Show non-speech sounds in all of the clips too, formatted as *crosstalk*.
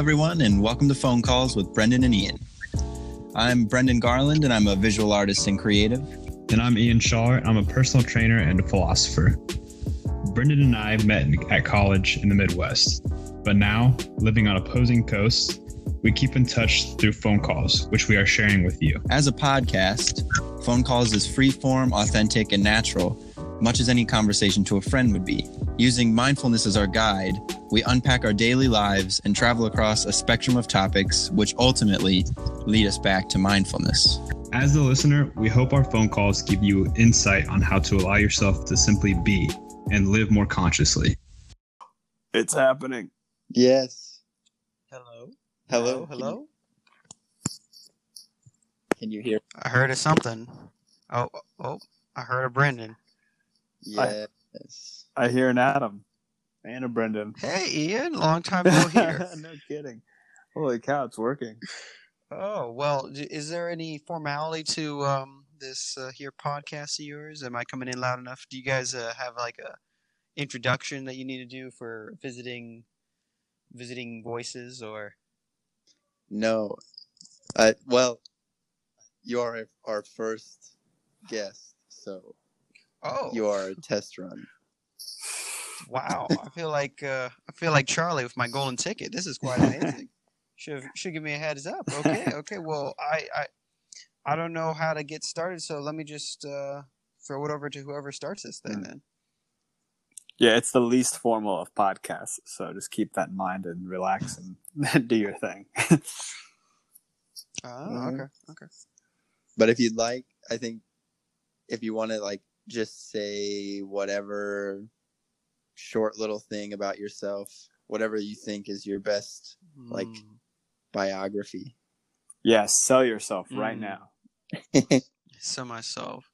everyone, and welcome to Phone Calls with Brendan and Ian. I'm Brendan Garland, and I'm a visual artist and creative. And I'm Ian Shaw. I'm a personal trainer and a philosopher. Brendan and I met at college in the Midwest, but now, living on opposing coasts, we keep in touch through phone calls, which we are sharing with you. As a podcast, Phone Calls is free form, authentic, and natural, much as any conversation to a friend would be. Using mindfulness as our guide, we unpack our daily lives and travel across a spectrum of topics, which ultimately lead us back to mindfulness. As the listener, we hope our phone calls give you insight on how to allow yourself to simply be and live more consciously. It's happening. Yes. Hello. Hello. Hello. Can you hear? I heard of something. Oh, oh, I heard of Brendan. Yes. I hear an Adam and a Brendan. Hey, Ian, long time no *laughs* hear. no kidding. Holy cow, it's working. oh well, is there any formality to um, this uh, here podcast of yours? Am I coming in loud enough? Do you guys uh, have like a introduction that you need to do for visiting visiting voices or? No. Uh, well, you are our first guest, so Oh, you are a test run. wow! I feel *laughs* like uh, I feel like Charlie with my golden ticket. This is quite amazing. should should give me a heads up. Okay, okay. Well, I I I don't know how to get started, so let me just uh, throw it over to whoever starts this thing. Then. Yeah, it's the least formal of podcasts, so just keep that in mind and relax and *laughs* do your thing. Oh, okay, okay. But if you'd like, I think if you want to like just say whatever short little thing about yourself, whatever you think is your best Like- Mm, biography. yes, sell yourself right Mm. now. *laughs* sell myself.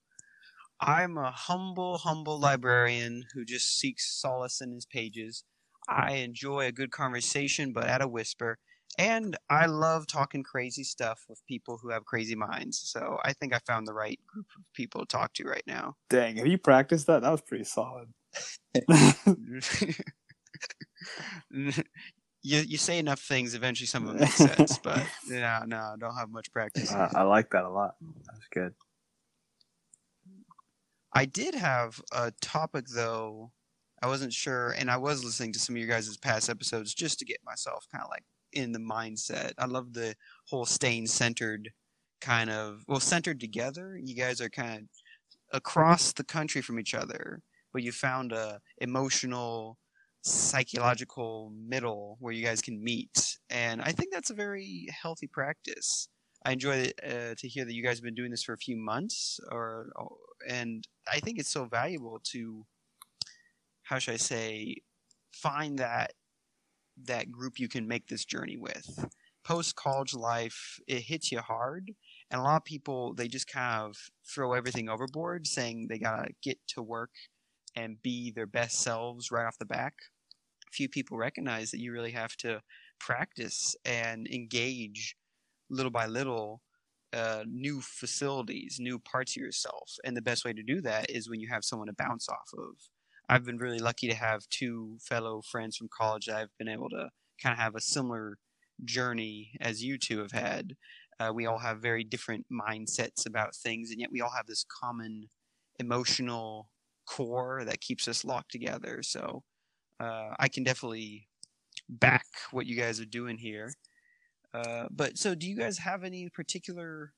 I'm a humble, humble librarian who just seeks solace in his pages. I enjoy a good conversation, but at a whisper. And I love talking crazy stuff with people who have crazy minds. So I think I found the right group of people to talk to right now. Dang, have you practiced that? That was pretty solid. *laughs* you you say enough things, eventually some of them make sense. *laughs* But no, no, I don't have much practice. Uh, I like that a lot. That's good. I did have a topic though. I wasn't sure, and I was listening to some of your guys' past episodes just to get myself kind of like in the mindset. I love the whole staying centered kind of well centered together. You guys are kind of across the country from each other, but you found a emotional, psychological middle where you guys can meet, and I think that's a very healthy practice. I enjoy uh, to hear that you guys have been doing this for a few months, or and I think it's so valuable to, how should I say, find that that group you can make this journey with. Post college life, it hits you hard, and a lot of people they just kind of throw everything overboard, saying they gotta get to work and be their best selves right off the back. Few people recognize that you really have to practice and engage little by little uh, new facilities, new parts of yourself. And the best way to do that is when you have someone to bounce off of. I've been really lucky to have two fellow friends from college that I've been able to kind of have a similar journey as you two have had. Uh, we all have very different mindsets about things, and yet we all have this common emotional core that keeps us locked together. So uh, I can definitely back what you guys are doing here. Uh, but so, do you guys have any particular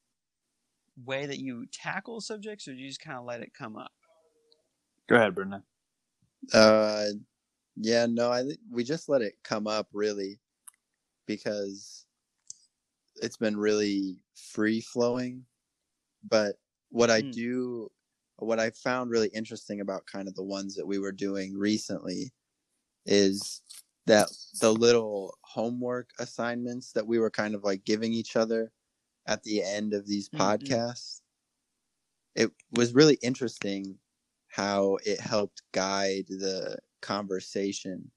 way that you tackle subjects, or do you just kind of let it come up? Go ahead, Brendan. Uh, yeah, no, I think we just let it come up really because it's been really free flowing. But what I Mm. do, what I found really interesting about kind of the ones that we were doing recently is that the little homework assignments that we were kind of like giving each other at the end of these Mhm. podcasts. It was really interesting how it helped guide the conversation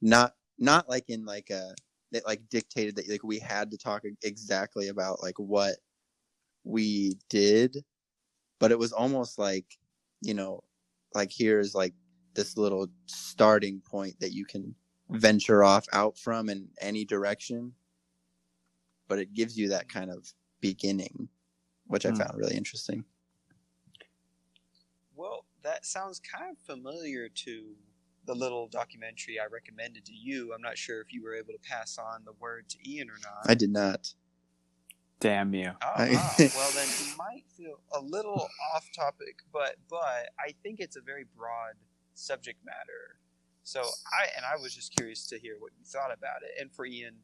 not not like in like a it like dictated that like we had to talk exactly about like what we did but it was almost like you know like here's like this little starting point that you can venture off out from in any direction. But it gives you that kind of beginning, which I Hmm. found really interesting. Well, that sounds kind of familiar to the little documentary I recommended to you. I'm not sure if you were able to pass on the word to Ian or not. I did not. Damn you. Ah, I- ah, *laughs* well, then you might feel a little off topic, but but I think it's a very broad subject matter. So I and I was just curious to hear what you thought about it. And for Ian,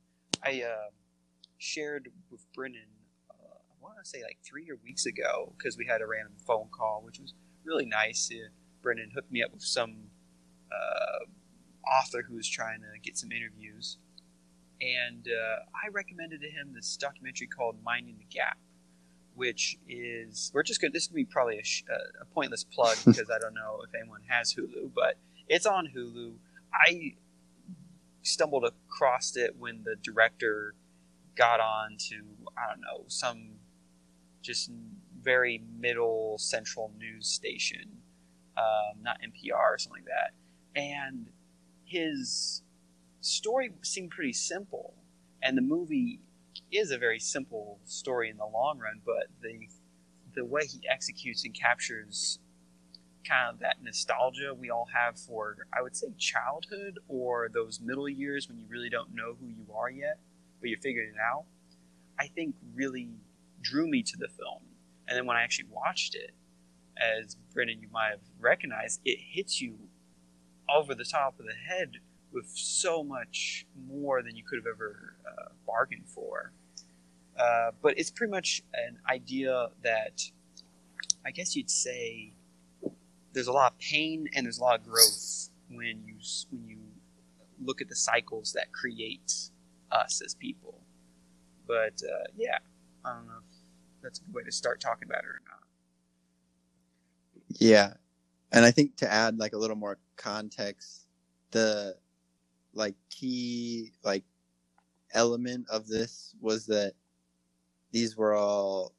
I uh, shared with Brennan. Uh, I want to say like three or weeks ago because we had a random phone call, which was really nice. Uh, Brennan hooked me up with some uh, author who was trying to get some interviews and uh, I recommended to him this documentary called "Minding the Gap," which is we're just gonna this is gonna be probably a, sh- a pointless plug *laughs* because I don't know if anyone has Hulu, but it's on Hulu. I stumbled across it when the director got on to I don't know some just very middle central news station, um, not NPR or something like that, and his story seemed pretty simple, and the movie is a very simple story in the long run. But the the way he executes and captures kind of that nostalgia we all have for, I would say, childhood or those middle years when you really don't know who you are yet, but you're figuring it out. I think really drew me to the film, and then when I actually watched it, as Brendan, you might have recognized, it hits you over the top of the head with so much more than you could have ever uh, bargained for. Uh, but it's pretty much an idea that I guess you'd say there's a lot of pain and there's a lot of growth when you when you look at the cycles that create us as people. But uh, yeah, I don't know that's a good way to start talking about it or not. Yeah. And I think to add like a little more context, the like key like element of this was that these were all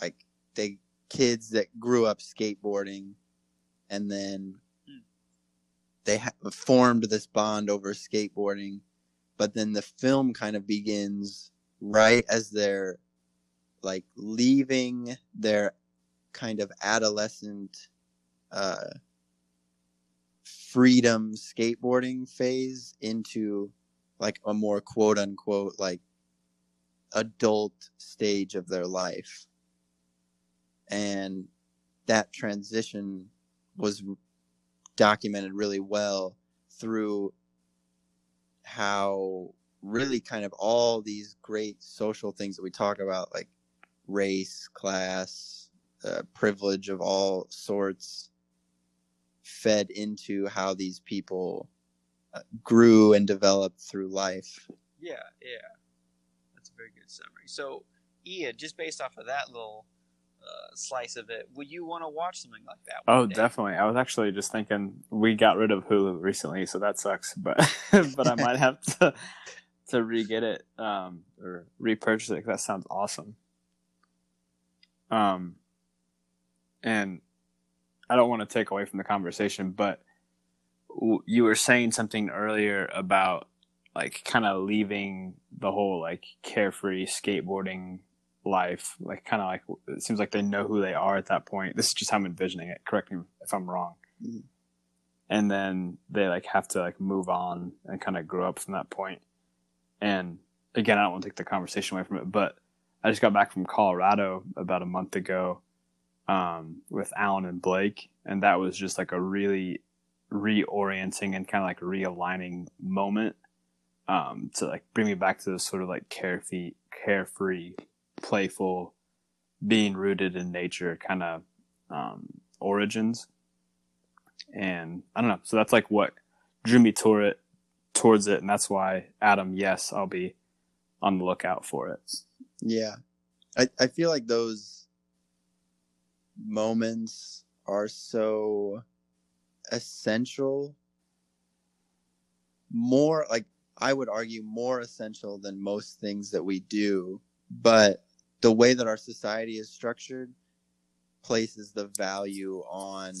like they kids that grew up skateboarding and then Hmm. they ha- formed this bond over skateboarding but then the film kind of begins right as they're like leaving their kind of adolescent uh, freedom skateboarding phase into like a more quote unquote like adult stage of their life. And that transition was documented really well through how really kind of all these great social things that we talk about, like race, class, uh, privilege of all sorts, fed into how these people uh, grew and developed through life. Yeah, yeah. That's a very good summary. So, Ian, just based off of that little uh, slice of it, would you want to watch something like that? Oh, day? definitely. I was actually just thinking we got rid of Hulu recently, so that sucks. But *laughs* but I might *laughs* have to to re-get it um, or repurchase it 'cause that sounds awesome. Um, and I don't want to take away from the conversation, but w- you were saying something earlier about like kind of leaving the whole like carefree skateboarding life like kind of like it seems like they know who they are at that point. This is just how i'm envisioning it. Correct me if i'm wrong. Mhm. and then they like have to like move on and kind of grow up from that point. And again i don't want to take the conversation away from it but i just got back from colorado about a month ago um, with alan and blake and that was just like a really reorienting and kind of like realigning moment um, to like bring me back to this sort of like carefree, carefree, playful, being rooted in nature kind of um, origins. And I don't know. So that's like what drew me toward it, towards it, and that's why Adam. Yes, I'll be on the lookout for it. Yeah. I, I feel like those moments are so essential. More like I would argue more essential than most things that we do. But the way that our society is structured places the value on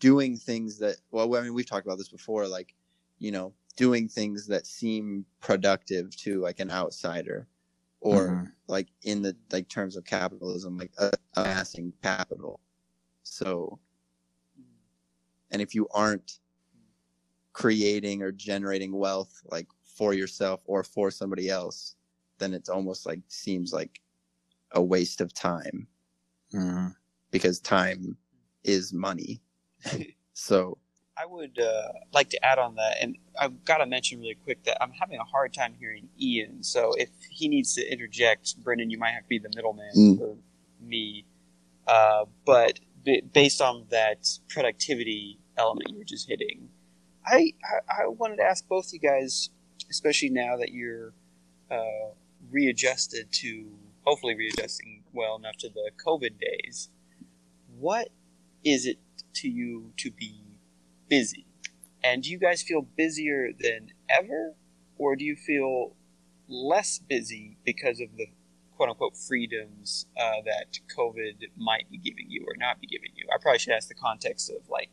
doing things that well I mean we've talked about this before like you know doing things that seem productive to like an outsider or Mhm. like in the like terms of capitalism like uh, amassing capital so and if you aren't creating or generating wealth like for yourself or for somebody else then it's almost like seems like a waste of time Mhm. because time is money *laughs* so I would uh, like to add on that, and I've got to mention really quick that I'm having a hard time hearing Ian. So if he needs to interject, Brendan, you might have to be the middleman Mm. for me. Uh, but b- based on that productivity element you were just hitting, I, I I wanted to ask both you guys, especially now that you're uh, readjusted to hopefully readjusting well enough to the COVID days. What is it to you to be busy? And do you guys feel busier than ever, or do you feel less busy because of the quote unquote freedoms uh, that COVID might be giving you or not be giving you? I probably should ask the context of like,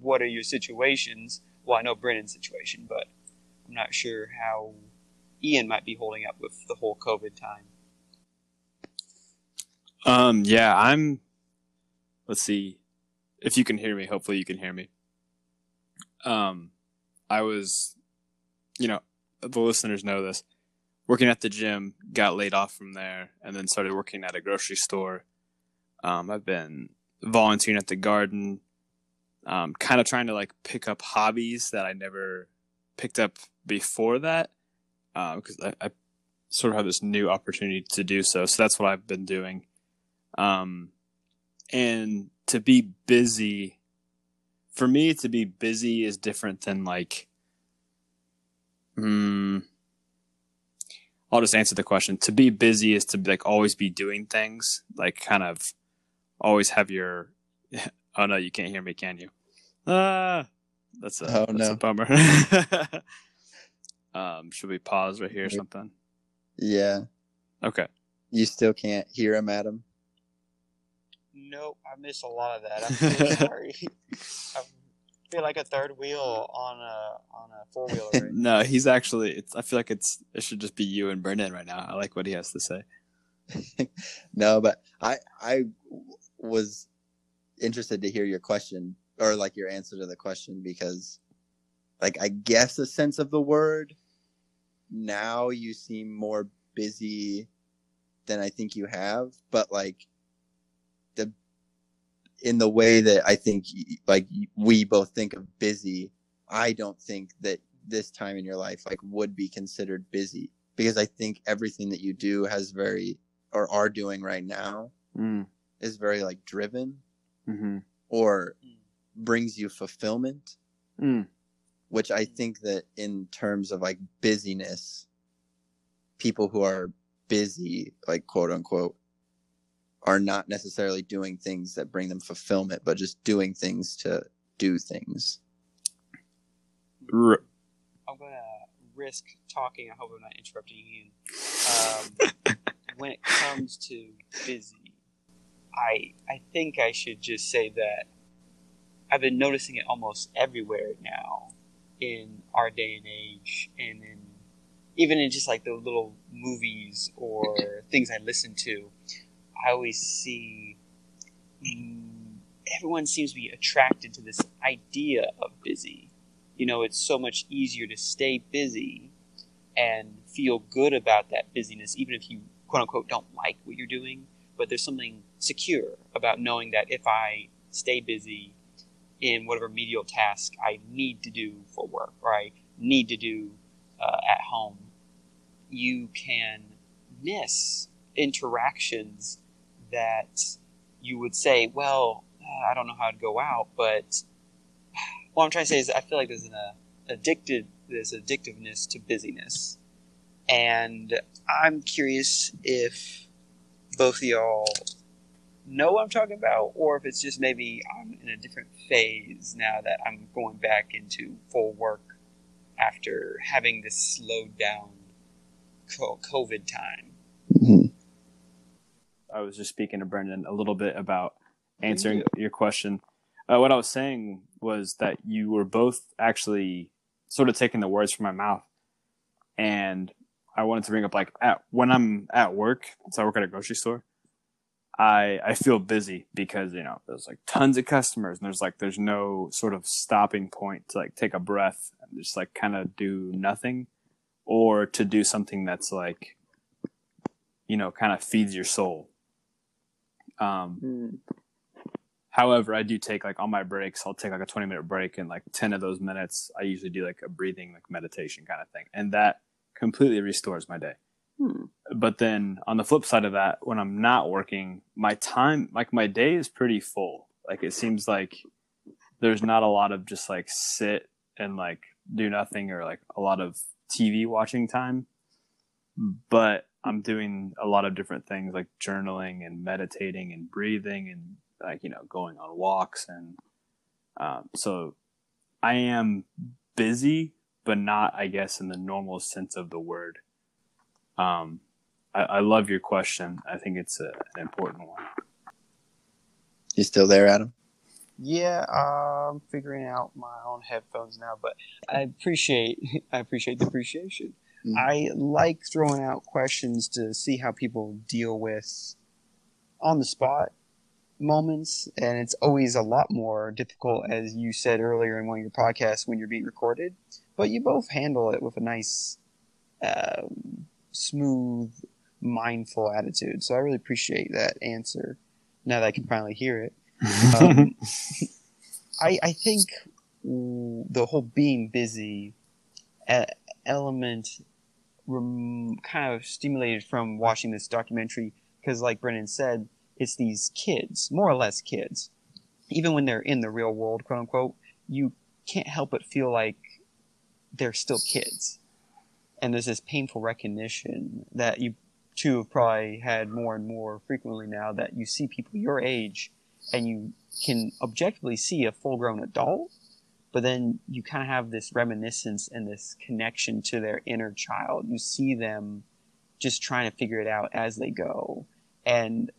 what are your situations? Well, I know Brennan's situation, but I'm not sure how Ian might be holding up with the whole COVID time. Um, yeah, I'm. Let's see, if you can hear me. Hopefully, you can hear me. Um, I was, you know, the listeners know this. Working at the gym, got laid off from there, and then started working at a grocery store. Um, I've been volunteering at the garden, um, kind of trying to like pick up hobbies that I never picked up before that, because I, I sort of have this new opportunity to do so. So that's what I've been doing. Um, and to be busy, for me to be busy is different than like, hmm, I'll just answer the question. To be busy is to like always be doing things, like kind of always have your. *laughs* Oh no, you can't hear me, can you? Ah, that's a Oh, that's no. a bummer. *laughs* um, should we pause right here or something? yeah Okay. you still can't hear him adam Nope, I missed a lot of that. I'm so *laughs* sorry. I feel like a third wheel on a on a four wheeler. Right? *laughs* no, he's actually. It's. I feel like it's. It should just be you and Brendan right now. I like what he has to say. *laughs* no but i i was interested to hear your question or like your answer to the question because like i guess a sense of the word now you seem more busy than i think you have but like the in the way that i think like we both think of busy i don't think that this time in your life like would be considered busy because i think everything that you do has very or are doing right now Mm. is very like driven Mm-hmm. or Mm. brings you fulfillment Mm. which i think that in terms of like busyness people who are busy like quote unquote are not necessarily doing things that bring them fulfillment but just doing things to do things R- I'm gonna risk talking. I hope I'm not interrupting you. Um, *laughs* when it comes to busy, I I think I should just say that I've been noticing it almost everywhere now in our day and age, and in even in just like the little movies or *laughs* things I listen to. I always see mm, everyone seems to be attracted to this idea of busy you know, it's so much easier to stay busy and feel good about that busyness, even if you quote unquote don't like what you're doing. But there's something secure about knowing that if I stay busy in whatever medial task I need to do for work or I need to do uh, at home, you can miss interactions that you would say, well, I don't know how to go out, but what I'm trying to say is I feel like there's an uh, addicted there's addictiveness to busyness, and I'm curious if both of y'all know what I'm talking about, or if it's just maybe I'm in a different phase now that I'm going back into full work after having this slowed down COVID time. I was just speaking to Brendan a little bit about answering your question. Uh, what I was saying was that you were both actually sort of taking the words from my mouth. And I wanted to bring up like at when I'm at work, so I work at a grocery store. I I feel busy because you know there's like tons of customers and there's like there's no sort of stopping point to like take a breath and just like kind of do nothing or to do something that's like you know kind of feeds your soul. Um, Mm. However, I do take like on my breaks, I'll take like a 20 minute break and like 10 of those minutes, I usually do like a breathing, like meditation kind of thing. And that completely restores my day. Hmm. But then on the flip side of that, when I'm not working, my time, like my day is pretty full. Like it seems like there's not a lot of just like sit and like do nothing or like a lot of TV watching time. But I'm doing a lot of different things like journaling and meditating and breathing and like, you know, going on walks. And um, so I am busy, but not, I guess, in the normal sense of the word. Um, I, I love your question. I think it's a, an important one. You still there, Adam? Yeah, I'm figuring out my own headphones now, but I appreciate *laughs* I appreciate the appreciation. Mm. I like throwing out questions to see how people deal with on the spot moments, and it's always a lot more difficult, as you said earlier in one of your podcasts, when you're being recorded. But you both handle it with a nice, um, smooth, mindful attitude. So I really appreciate that answer. Now that I can finally hear it. *laughs* Um, I I think the whole being busy element rem- kind of stimulated from watching this documentary because, like Brennan said, it's these kids, more or less kids. Even when they're in the real world, quote unquote, you can't help but feel like they're still kids. And there's this painful recognition that you two have probably had more and more frequently now that you see people your age and you can objectively see a full grown adult, but then you kind of have this reminiscence and this connection to their inner child. You see them just trying to figure it out as they go. And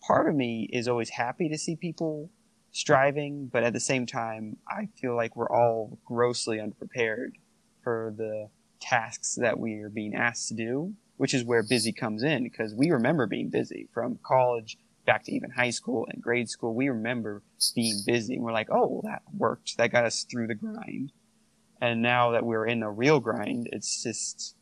part of me is always happy to see people striving, but at the same time, I feel like we're all grossly unprepared for the tasks that we are being asked to do, which is where busy comes in because we remember being busy from college back to even high school and grade school. We remember being busy. And we're like, oh, well, that worked. That got us through the grind. And now that we're in the real grind, it's just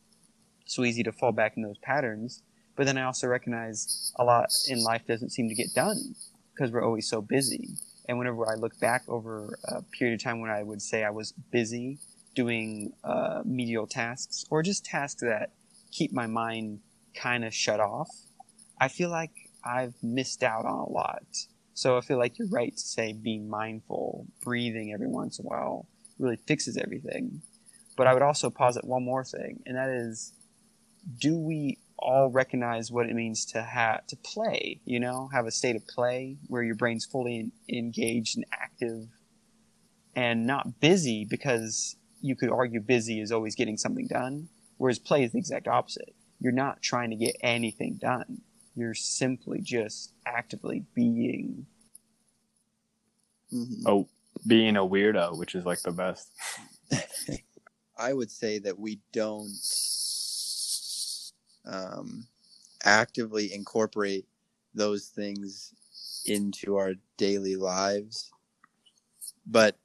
so easy to fall back in those patterns. But then I also recognize a lot in life doesn't seem to get done because we're always so busy. And whenever I look back over a period of time when I would say I was busy doing uh, medial tasks or just tasks that keep my mind kind of shut off, I feel like I've missed out on a lot. So I feel like you're right to say being mindful, breathing every once in a while really fixes everything. But I would also posit one more thing, and that is do we all recognize what it means to have to play, you know, have a state of play where your brain's fully en- engaged and active and not busy because you could argue busy is always getting something done, whereas play is the exact opposite. You're not trying to get anything done. You're simply just actively being. Mhm. oh, being a weirdo, which is like the best. *laughs* I would say that we don't um, actively incorporate those things into our daily lives, but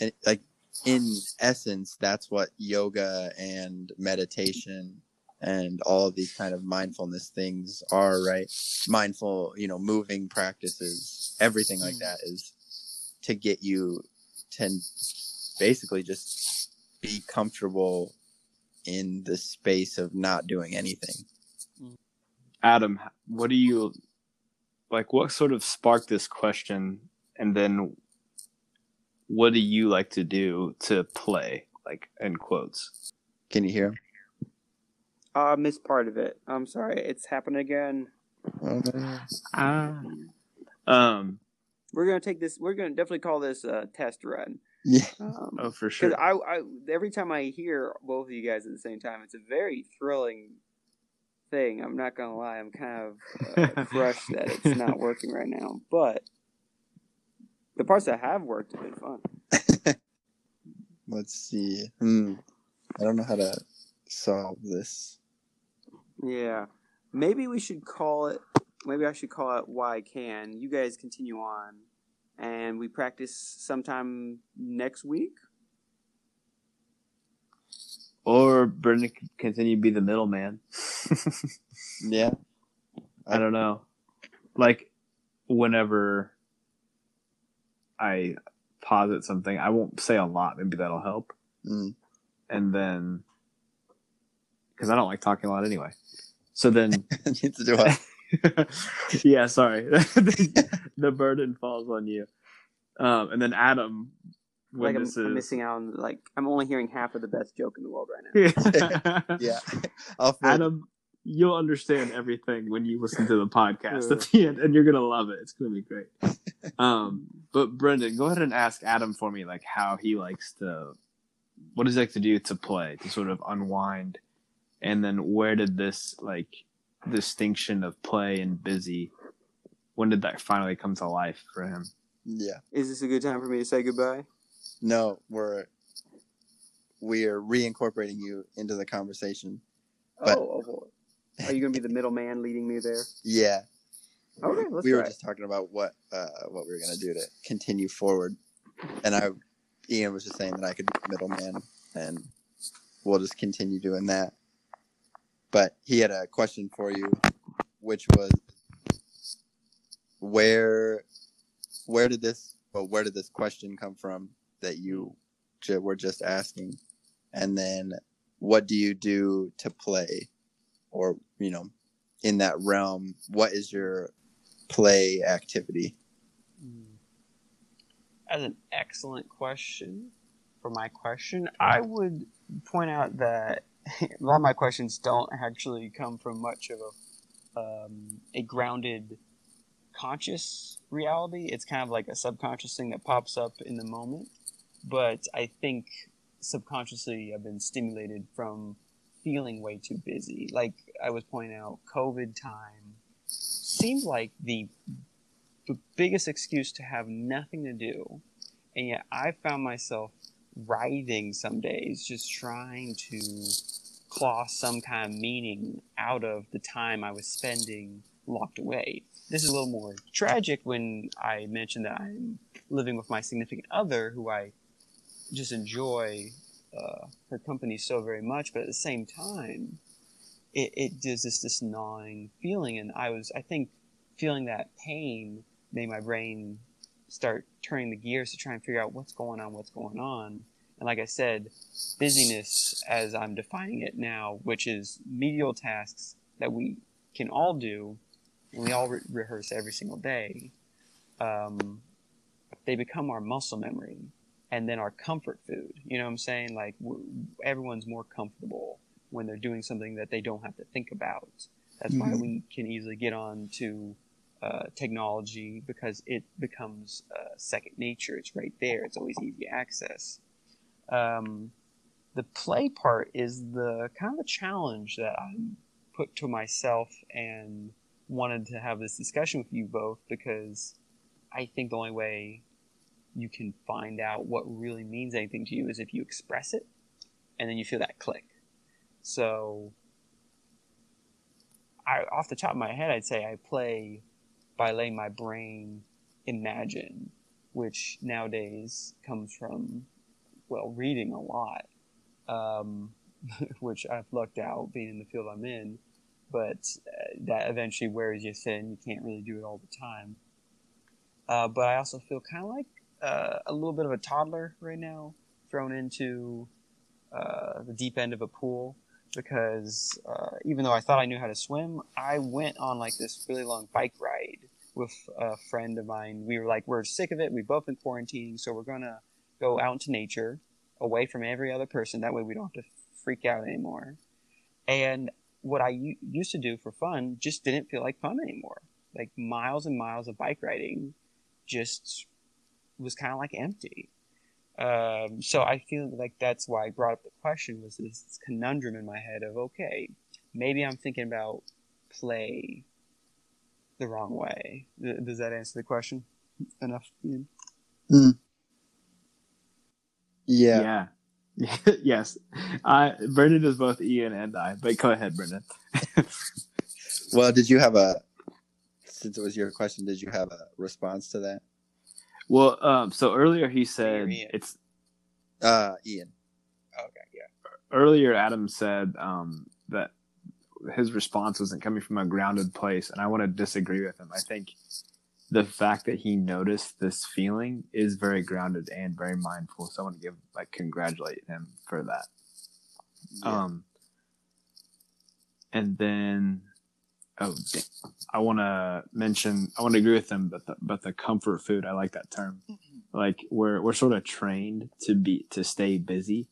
eh, like in essence, that's what yoga and meditation and all of these kind of mindfulness things are, right? Mindful, you know, moving practices, everything like Mm. that is to get you to basically just be comfortable in the space of not doing anything. Adam, what do you like? What sort of sparked this question, and then what do you like to do to play? Like in quotes. Can you hear? I uh, missed part of it. I'm sorry. It's happened again. Oh. Ah. Um. We're gonna take this. We're gonna definitely call this a test run. Yeah. Um, Oh, for Because sure. I, I, every time I hear both of you guys at the same time, it's a very thrilling thing. I'm not gonna lie. I'm kind of uh, *laughs* crushed that it's not working right now. But the parts that have worked have been fun. *laughs* Let's see. Hmm. I don't know how to solve this. Yeah. Maybe we should call it. Maybe I should call it why can. You guys continue on, and we practice sometime next week. Or Brendan could continue to be the middleman. *laughs* Yeah. I don't know. Like, whenever I posit something, I won't say a lot. Maybe that'll help. Mm. And then, because I don't like talking a lot anyway. So then, *laughs* Neither do I. *laughs* yeah, sorry. *laughs* the burden falls on you. Um, and then Adam, when like I'm, this I'm missing out on like I'm only hearing half of the best joke in the world right now. Yeah. I'll Adam, you'll understand everything when you listen to the podcast at the end, and you're gonna love it. It's gonna be great. Um, but Brendan, go ahead and ask Adam for me, like how he likes to, what does he like to do to play to sort of unwind, and then where did this like distinction of play and busy, when did that finally come to life for him? yeah. Is this a good time for me to say goodbye? No, we're we are reincorporating you into the conversation. But- oh, oh, boy. Are you gonna be the middleman leading me there? Yeah. Okay, let's we were try it. just talking about what uh, what we were gonna do to continue forward, and I, Ian was just saying that I could be the middleman, and we'll just continue doing that. But he had a question for you, which was, where, where did this, well, where did this question come from that you were just asking, and then what do you do to play, or you know, in that realm, what is your play activity? Mm. That's an excellent question. For my question, I would point out that *laughs* a lot of my questions don't actually come from much of a um, a grounded conscious reality. It's kind of like a subconscious thing that pops up in the moment. But I think subconsciously I've been stimulated from feeling way too busy. Like I was pointing out, COVID time seemed like the the biggest excuse to have nothing to do. And yet I found myself writhing some days, just trying to claw some kind of meaning out of the time I was spending locked away. This is a little more tragic when I mentioned that I'm living with my significant other, who I just enjoy uh, her company so very much, but at the same time, it, it does this this gnawing feeling, and I was I think feeling that pain made my brain start turning the gears to try and figure out what's going on, what's going on. And like I said, busyness, as I'm defining it now, which is medial tasks that we can all do, and we all re- rehearse every single day, um, they become our muscle memory and then our comfort food. You know what I'm saying? Like w- everyone's more comfortable when they're doing something that they don't have to think about. That's why Mhm. we can easily get on to uh, technology because it becomes uh, second nature. It's right there. It's always easy access. Um, the play part is the kind of a challenge that I put to myself and wanted to have this discussion with you both because I think the only way you can find out what really means anything to you is if you express it and then you feel that click. So, I, off the top of my head, I'd say I play by letting my brain imagine, which nowadays comes from, well, reading a lot, um, *laughs* which I've lucked out being in the field I'm in, but uh, that eventually wears you thin. You can't really do it all the time. Uh, but I also feel kind of like uh, a little bit of a toddler right now, thrown into uh, the deep end of a pool because uh, even though I thought I knew how to swim, I went on like this really long bike ride with a friend of mine. We were like, we're sick of it. We've both been quarantining, so we're gonna go out into nature, away from every other person. That way, we don't have to freak out anymore. And what I u- used to do for fun just didn't feel like fun anymore. Like miles and miles of bike riding just was kind of like empty. Um, so I feel like that's why I brought up the question was this conundrum in my head of okay, maybe I'm thinking about play the wrong way. Th- Does that answer the question enough? Ian? Yeah. yeah. *laughs* yes, I Brendan is both Ian and I. But go ahead, Brendan. *laughs* Well, did you have a since it was your question? Did you have a response to that? Well, um, so earlier he said it's Uh, Ian. Okay, yeah. earlier Adam said um, that his response wasn't coming from a grounded place, and I want to disagree with him. I think the fact that he noticed this feeling is very grounded and very mindful. So I want to give like congratulate him for that. Yeah. Um, and then, oh, dang. I want to mention, I want to agree with them, but the, but the comfort food, I like that term. Like we're we're sort of trained to be to stay busy,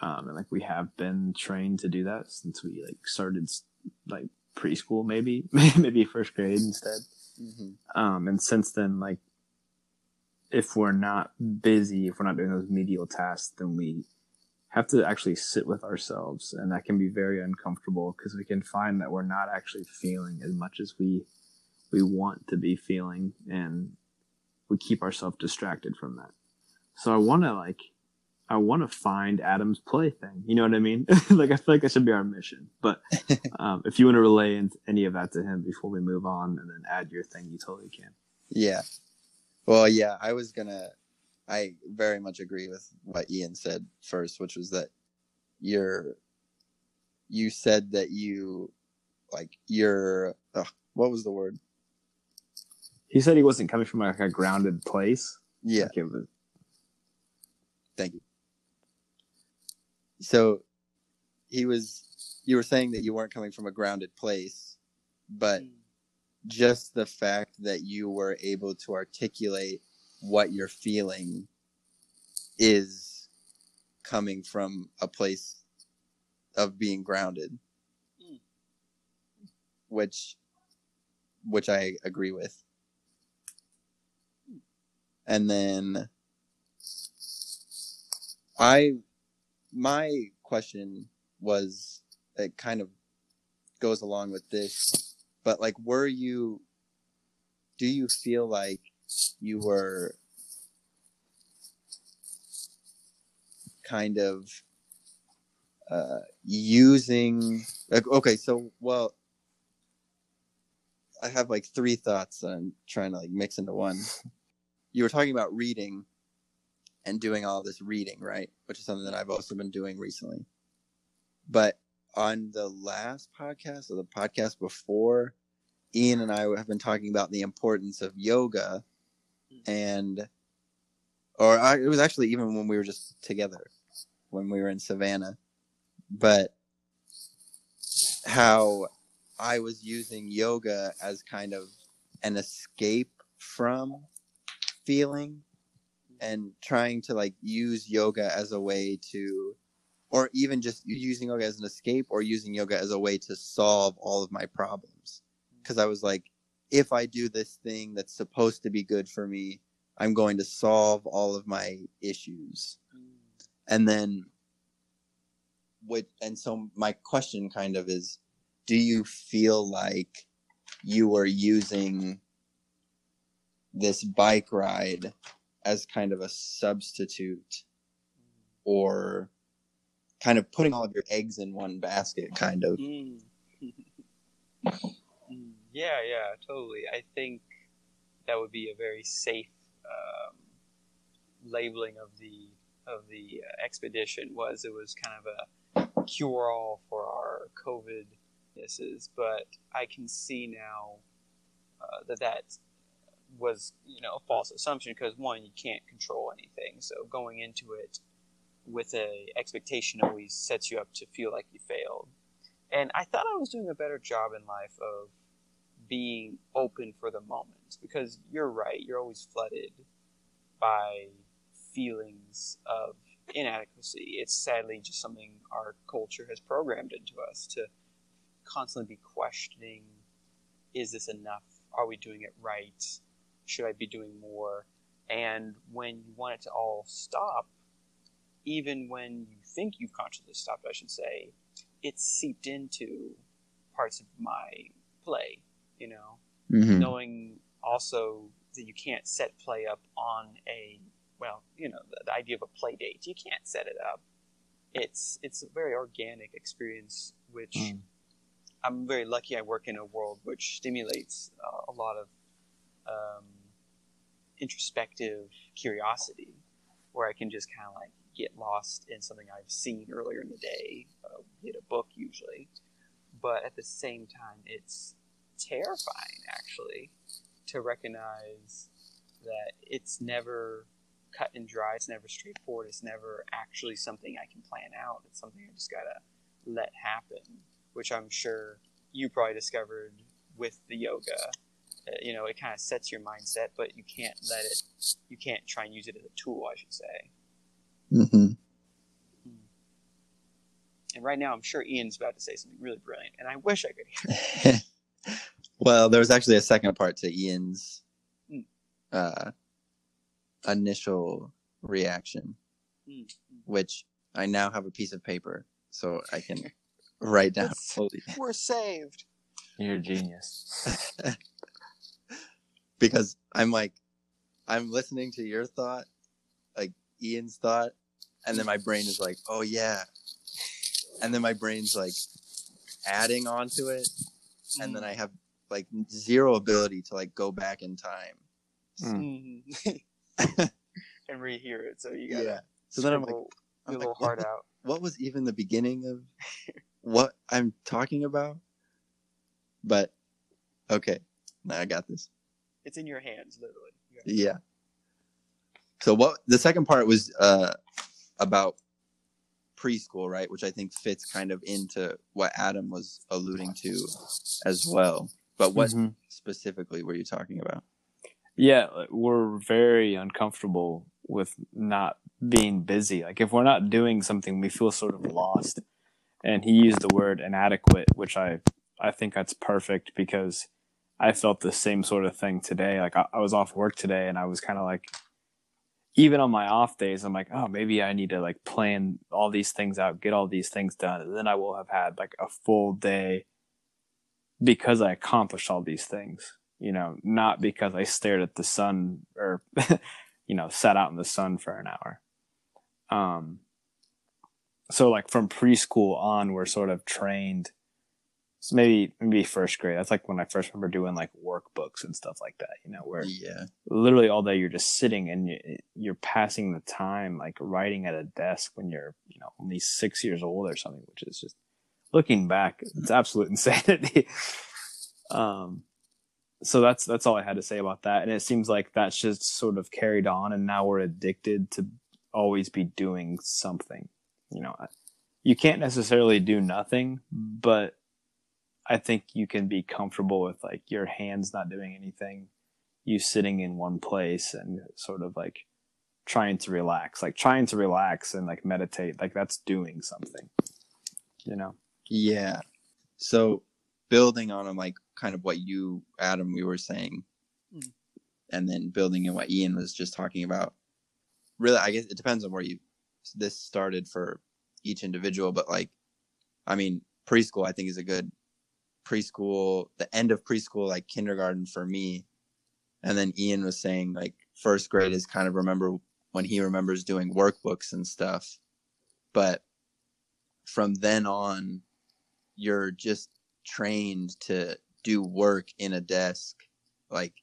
um, and like we have been trained to do that since we like started like preschool, maybe *laughs* maybe first grade instead. Mhm. Um, and since then, like, if we're not busy, if we're not doing those medial tasks, then we have to actually sit with ourselves. And that can be very uncomfortable because we can find that we're not actually feeling as much as we, we want to be feeling. And we keep ourselves distracted from that. So I want to like, I want to find Adam's plaything. You know what I mean? *laughs* like, I feel like that should be our mission. But *laughs* um, if you want to relay any of that to him before we move on and then add your thing, you totally can. Yeah. Well, yeah, I was gonna. I very much agree with what Ian said first, which was that you're. You said that you, like, you're. ugh, what was the word? He said he wasn't coming from like a grounded place. Yeah. Like was, Thank you. So, he was. You were saying that you weren't coming from a grounded place, but hmm. just the fact that you were able to articulate what you're feeling is coming from a place of being grounded Mm. which which i agree with and then i my question was it kind of goes along with this but like were you do you feel like you were kind of uh using like okay so well i have like three thoughts that i'm trying to like mix into one. *laughs* You were talking about reading and doing all this reading right? Which is something that i've also been doing recently. But on the last podcast or the podcast before Ian and I have been talking about the importance of yoga and or I, it was actually even when we were just together when we were in Savannah but how I was using yoga as kind of an escape from feeling and trying to like use yoga as a way to or even just using yoga as an escape or using yoga as a way to solve all of my problems. Because i was like if i do this thing that's supposed to be good for me i'm going to solve all of my issues. And then what and so my question kind of is do you feel like you are using this bike ride as kind of a substitute or kind of putting all of your eggs in one basket kind of? Mm. Mm, *laughs* yeah, yeah, totally. I think that would be a very safe um, labeling of the of the uh, expedition. Was it was kind of a cure all for our COVID misses, but I can see now uh, that that was you know a false assumption because one you can't control anything. So going into it with a expectation always sets you up to feel like you failed. And I thought I was doing a better job in life of being open for the moment because you're right, you're always flooded by feelings of inadequacy. It's sadly just something our culture has programmed into us to constantly be questioning is this enough? Are we doing it right? Should I be doing more? And when you want it to all stop, even when you think you've consciously stopped, I should say, it's seeped into parts of my play, you know, Mhm. knowing also that you can't set play up on a, well, you know, the, the idea of a play date. You can't set it up it's it's a very organic experience, which Mm. I'm very lucky. I work in a world which stimulates uh, a lot of um, introspective curiosity, where I can just kind of like get lost in something I've seen earlier in the day, uh, hit a book usually, but at the same time, it's terrifying actually to recognize that it's never cut and dry. It's never straightforward. It's never actually something I can plan out. It's something I just gotta let happen, which I'm sure you probably discovered with the yoga. Uh, you know, it kind of sets your mindset, but you can't let it. You can't try and use it as a tool, I should say. mm-hmm. And right now, I'm sure Ian's about to say something really brilliant, and I wish I could hear. *laughs* well, there was actually a second part to Ian's Mm. uh, initial reaction, Mm, which I now have a piece of paper so I can *laughs* write down. Fully. We're saved. You're a genius. *laughs* because I'm like, I'm listening to your thought, like Ian's thought, and then my brain is like, oh yeah, and then my brain's like adding onto it, and then I have like zero ability to like go back in time. Mm. *laughs* And rehear it. So you gotta Yeah. So then I'm like, scribble I'm like, little what, heart out. what was even the beginning of *laughs* what I'm talking about? But okay, now I got this. It's in your hands, literally. You Yeah. So what the second part was uh about preschool, right? Which I think fits kind of into what Adam was alluding to as well. But what Mhm. specifically were you talking about? Yeah, we're very uncomfortable with not being busy. Like if we're not doing something, we feel sort of lost. And he used the word inadequate, which I I think that's perfect because I felt the same sort of thing today. Like I, I was off work today, and I was kind of like, even on my off days, I'm like, oh, maybe I need to like plan all these things out, get all these things done, and then I will have had like a full day because I accomplished all these things you know, not because I stared at the sun or, *laughs* you know, sat out in the sun for an hour. Um, so like from preschool on, we're sort of trained. So maybe maybe first grade. That's like when I first remember doing like workbooks and stuff like that. You know, where Yeah. literally all day you're just sitting and you, you're passing the time like writing at a desk when you're you know only six years old or something, which is just looking back, it's absolute *laughs* insanity. um, so that's that's all I had to say about that. And it seems like that's just sort of carried on, and now we're addicted to always be doing something. You know, you can't necessarily do nothing, but I think you can be comfortable with like your hands not doing anything, you sitting in one place and sort of like trying to relax, like trying to relax and like meditate, like that's doing something. You know. Yeah. So building on like kind of what you, Adam, we were saying, Mm. and then building in what Ian was just talking about. Really, I guess it depends on where you this started for each individual, but like, I mean, preschool I think is a good preschool. The end of preschool, like kindergarten for me, and then Ian was saying like first grade is kind of remember when he remembers doing workbooks and stuff, but from then on you're just trained to do work in a desk like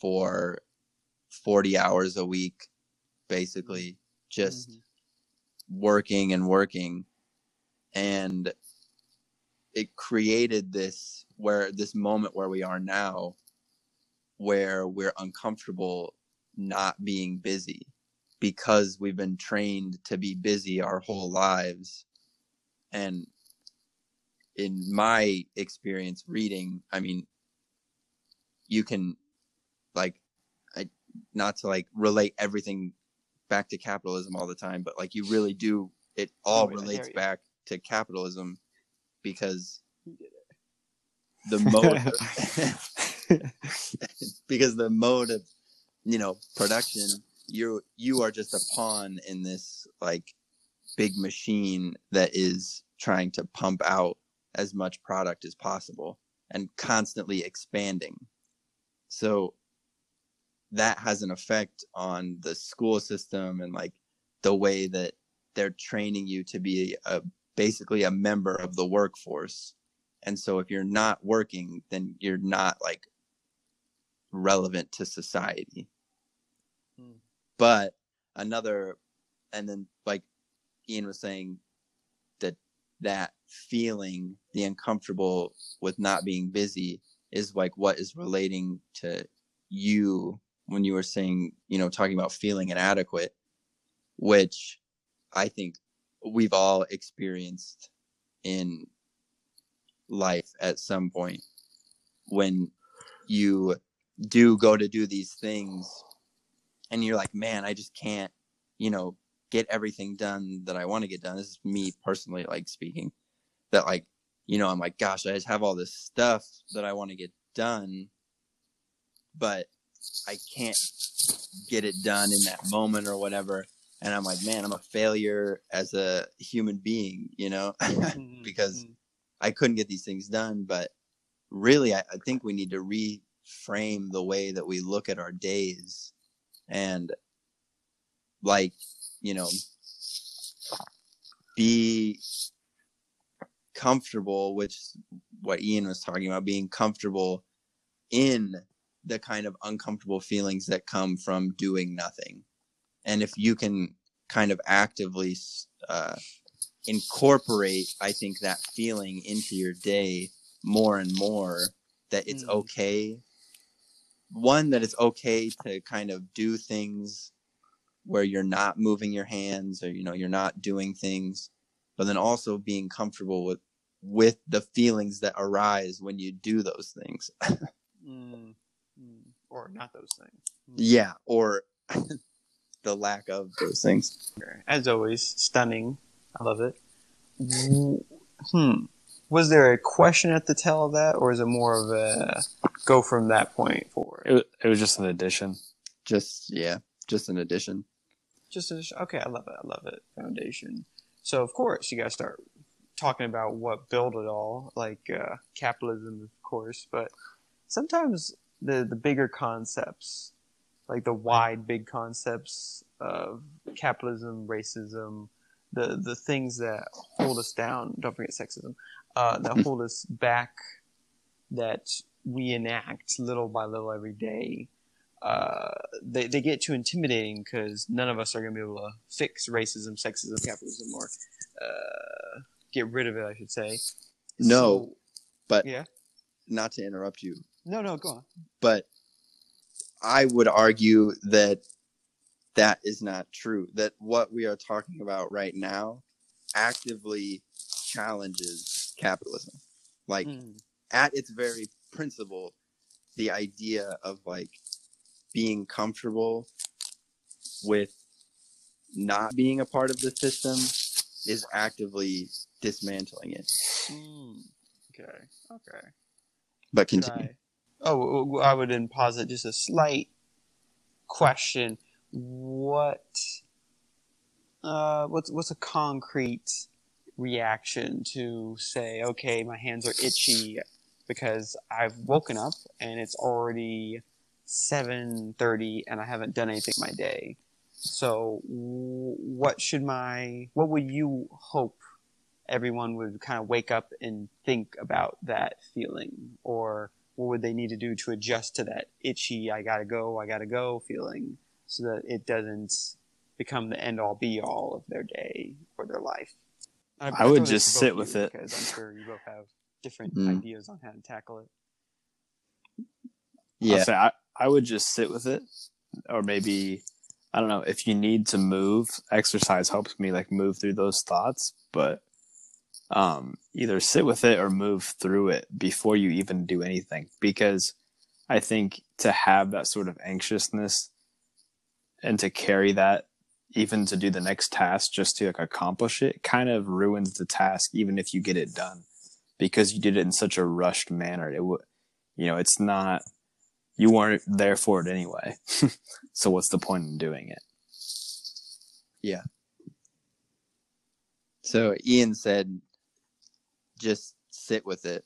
for 40 hours a week basically just Mhm. working and working and it created this where this moment where we are now where we're uncomfortable not being busy because we've been trained to be busy our whole lives and in my experience reading i mean you can like I, not to like relate everything back to capitalism all the time but like you really do it all Oh, relates back to capitalism because You did it. the mode *laughs* *laughs* because the mode of you know production you you are just a pawn in this like big machine that is trying to pump out as much product as possible and constantly expanding so that has an effect on the school system and like the way that they're training you to be a basically a member of the workforce. And so if you're not working, then you're not like relevant to society. Hmm. But another and then like Ian was saying that feeling the uncomfortable with not being busy is like what is relating to you when you were saying, you know, talking about feeling inadequate, which I think we've all experienced in life at some point. When you do go to do these things and you're like, man, I just can't, you know, get everything done that I want to get done. This is me personally, like speaking that like, you know, I'm like, gosh, I just have all this stuff that I want to get done, but I can't get it done in that moment or whatever. And I'm like, man, I'm a failure as a human being, you know, *laughs* Mm, because mm, I couldn't get these things done. But really, I, I think we need to reframe the way that we look at our days and, like, you know, be comfortable, which what Ian was talking about, being comfortable in the kind of uncomfortable feelings that come from doing nothing. And if you can kind of actively uh, incorporate, I think, that feeling into your day more and more, that it's Mm. okay. One, that it's okay to kind of do things where you're not moving your hands or, you know, you're not doing things, but then also being comfortable with with the feelings that arise when you do those things. *laughs* mm, mm. Or not those things. yeah, or *laughs* the lack of those things. As always, stunning. I love it. Hmm. Was there a question at the tail of that, or is it more of a go from that point forward? It, wa- it was just an addition. Just yeah, just an addition. Just a, okay, I love it. I love it. Foundation. So of course you got to start talking about what built it all, like uh, capitalism, of course. But sometimes the the bigger concepts, like the wide big concepts of capitalism, racism, the the things that hold us down. Don't forget sexism. Uh, that hold us back. That we enact little by little every day uh, they, they get too intimidating because none of us are going to be able to fix racism, sexism, capitalism, or uh, get rid of it, I should say. No, So- but yeah. not to interrupt you, No, no, go on. but I would argue that that is not true. That what we are talking about right now actively challenges capitalism. Like Mm, at its very principle, the idea of like being comfortable with not being a part of the system is actively dismantling it. mm. Okay, okay. But continue. Oh, I would then posit just a slight question. What, uh, what's, what's a concrete reaction to say, okay, my hands are itchy because I've woken up and it's already 7.30 and I haven't done anything my day. So what should my, what would you hope everyone would kind of wake up and think about that feeling or what would they need to do to adjust to that itchy i gotta go i gotta go feeling so that it doesn't become the end all be all of their day or their life And I would just sit with it. because i'm sure you both have different Mm. ideas on how to tackle it I'll Yeah. say I, I would just sit with it, or maybe I don't know if you need to move. Exercise helps me like move through those thoughts, but um, either sit with it or move through it before you even do anything. Because I think to have that sort of anxiousness and to carry that even to do the next task just to like accomplish it kind of ruins the task even if you get it done because you did it in such a rushed manner it would you know it's not you weren't there for it anyway. *laughs* so what's the point in doing it? Yeah. So Ian said, just sit with it.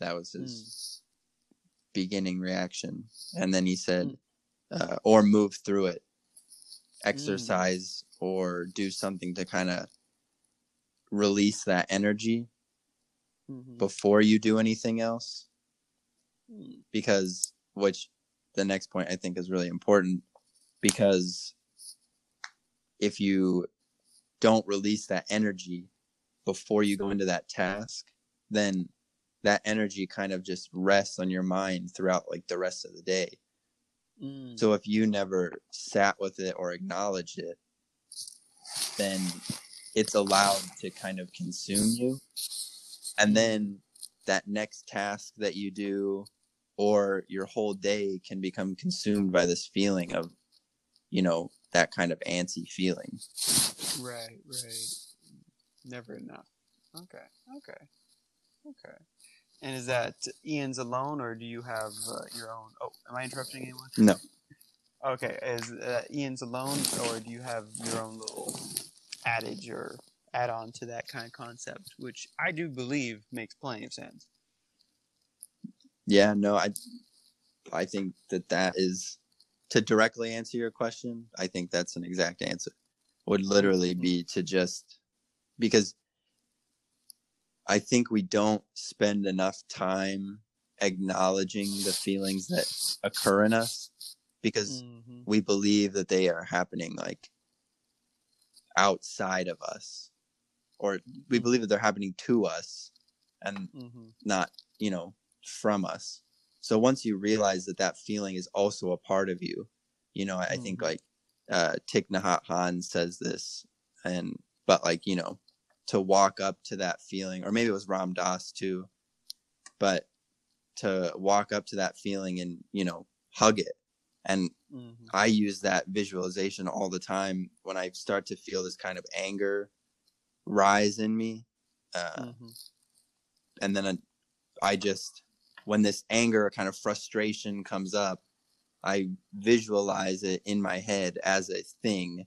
That was his beginning reaction. And then he said, uh, or move through it, exercise or do something to kind of release that energy Mhm. before you do anything else Mm. because which the next point I think is really important because if you don't release that energy before you go into that task, then that energy kind of just rests on your mind throughout like the rest of the day. Mm. So if you never sat with it or acknowledged it, then it's allowed to kind of consume you. And then that next task that you do or your whole day can become consumed by this feeling of, you know, that kind of antsy feeling. Right, right. Never enough. Okay, okay, okay. And is that Ian's alone, or do you have uh, your own? Oh, am I interrupting anyone? No. Okay, is uh, Ian's alone, or do you have your own little adage or add-on to that kind of concept, which I do believe makes plenty of sense. Yeah, no, I I think that that is to directly answer your question. I think that's an exact answer. Would literally be to just because I think we don't spend enough time acknowledging the feelings that occur in us because Mm-hmm. we believe that they are happening like outside of us or we believe that they're happening to us and Mm-hmm. not you know from us so once you realize that that feeling is also a part of you you know i, I think Mhm. like uh Thich Nhat Hanh says this and but like you know to walk up to that feeling or maybe it was Ram Dass too but to walk up to that feeling and you know hug it and Mm-hmm. I use that visualization all the time when I start to feel this kind of anger rise in me. Uh, Mm-hmm. and then I, I just, when this anger or kind of frustration comes up, I visualize it in my head as a thing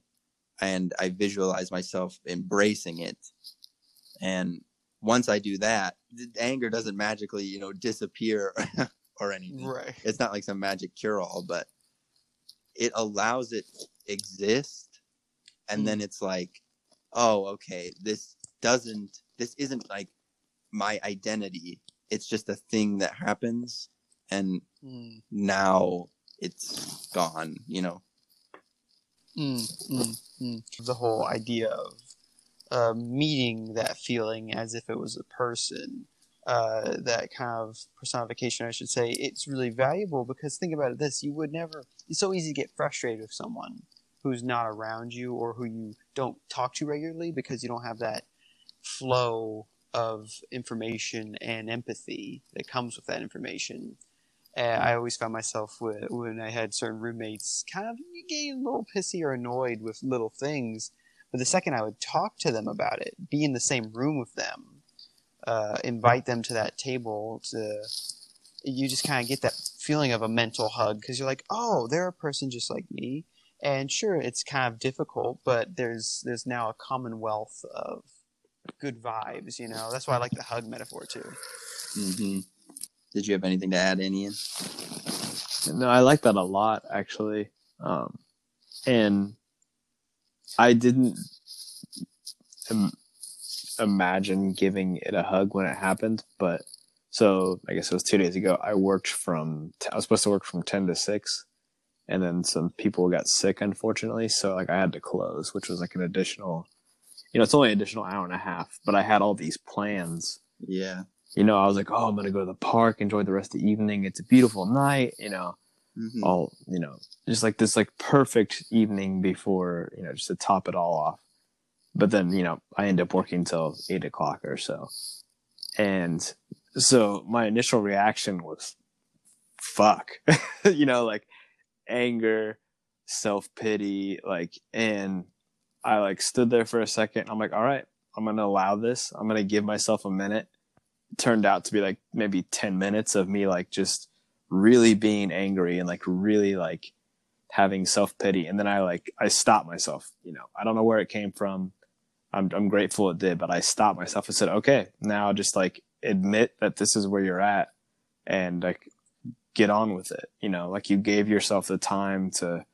and I visualize myself embracing it. And once I do that, the anger doesn't magically, you know, disappear *laughs* or anything Right. it's not like some magic cure all, but it allows it exist. And then hmm. it's like, oh, okay, this doesn't, this isn't like my identity. It's just a thing that happens. And Mm. now it's gone, you know? Mm, mm, mm. The whole idea of uh, meeting that feeling as if it was a person, uh, that kind of personification, I should say, it's really valuable because think about it this you would never, it's so easy to get frustrated with someone who's not around you or who you don't talk to regularly because you don't have that flow of information and empathy that comes with that information. And I always found myself with, when I had certain roommates kind of getting a little pissy or annoyed with little things. But the second I would talk to them about it, be in the same room with them, uh, invite them to that table to, you just kind of get that feeling of a mental hug because you're like, oh, they're a person just like me. And sure, it's kind of difficult, but there's there's now a commonwealth of good vibes. You know, that's why I like the hug metaphor too. hmm Did you have anything to add, Ian? No, I like that a lot actually. Um, and I didn't Im- imagine giving it a hug when it happened, but so I guess it was two days ago. I worked from t- I was supposed to work from ten to six, and then some people got sick unfortunately, so like I had to close, which was like an additional. You know, it's only an additional hour and a half, but I had all these plans Yeah. you know, I was like, oh, I'm going to go to the park, enjoy the rest of the evening. It's a beautiful night, you know, hmm all, you know, just like this like perfect evening before, you know, just to top it all off. But then, you know, I end up working till eight o'clock or so. And so my initial reaction was, fuck, *laughs* you know, like anger, self pity, like, and I like stood there for a second. I'm like, all right, I'm to allow this. I'm to give myself a minute. Turned out to be like maybe 10 minutes of me like just really being angry and like really like having self pity and then I like I stopped myself you know. I don't know where it came from. I'm I'm grateful it did but I stopped myself and said okay now just like admit that this is where you're at and like get on with it. You know like you gave yourself the time to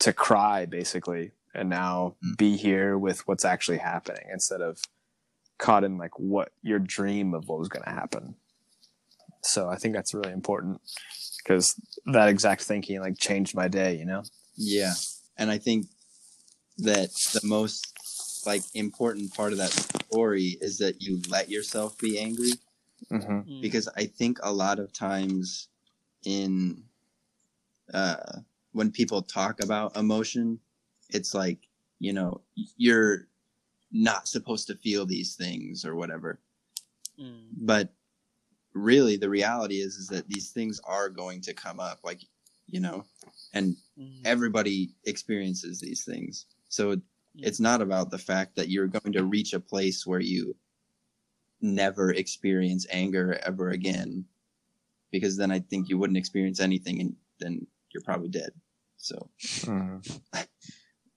to cry basically and now Mm. be here with what's actually happening instead of caught in like what your dream of what was going to happen. So I think that's really important because that exact thinking like changed my day, you know? Yeah. And I think that the most like important part of that story is that you let yourself be angry Mm-hmm. Mm. because I think a lot of times in uh when people talk about emotion it's like you know you're not supposed to feel these things or whatever Mm. but really the reality is is that these things are going to come up like you know and Mm. everybody experiences these things so it's not about the fact that you're going to reach a place where you never experience anger ever again because then i think you wouldn't experience anything and then you're probably dead so Mm-hmm. *laughs*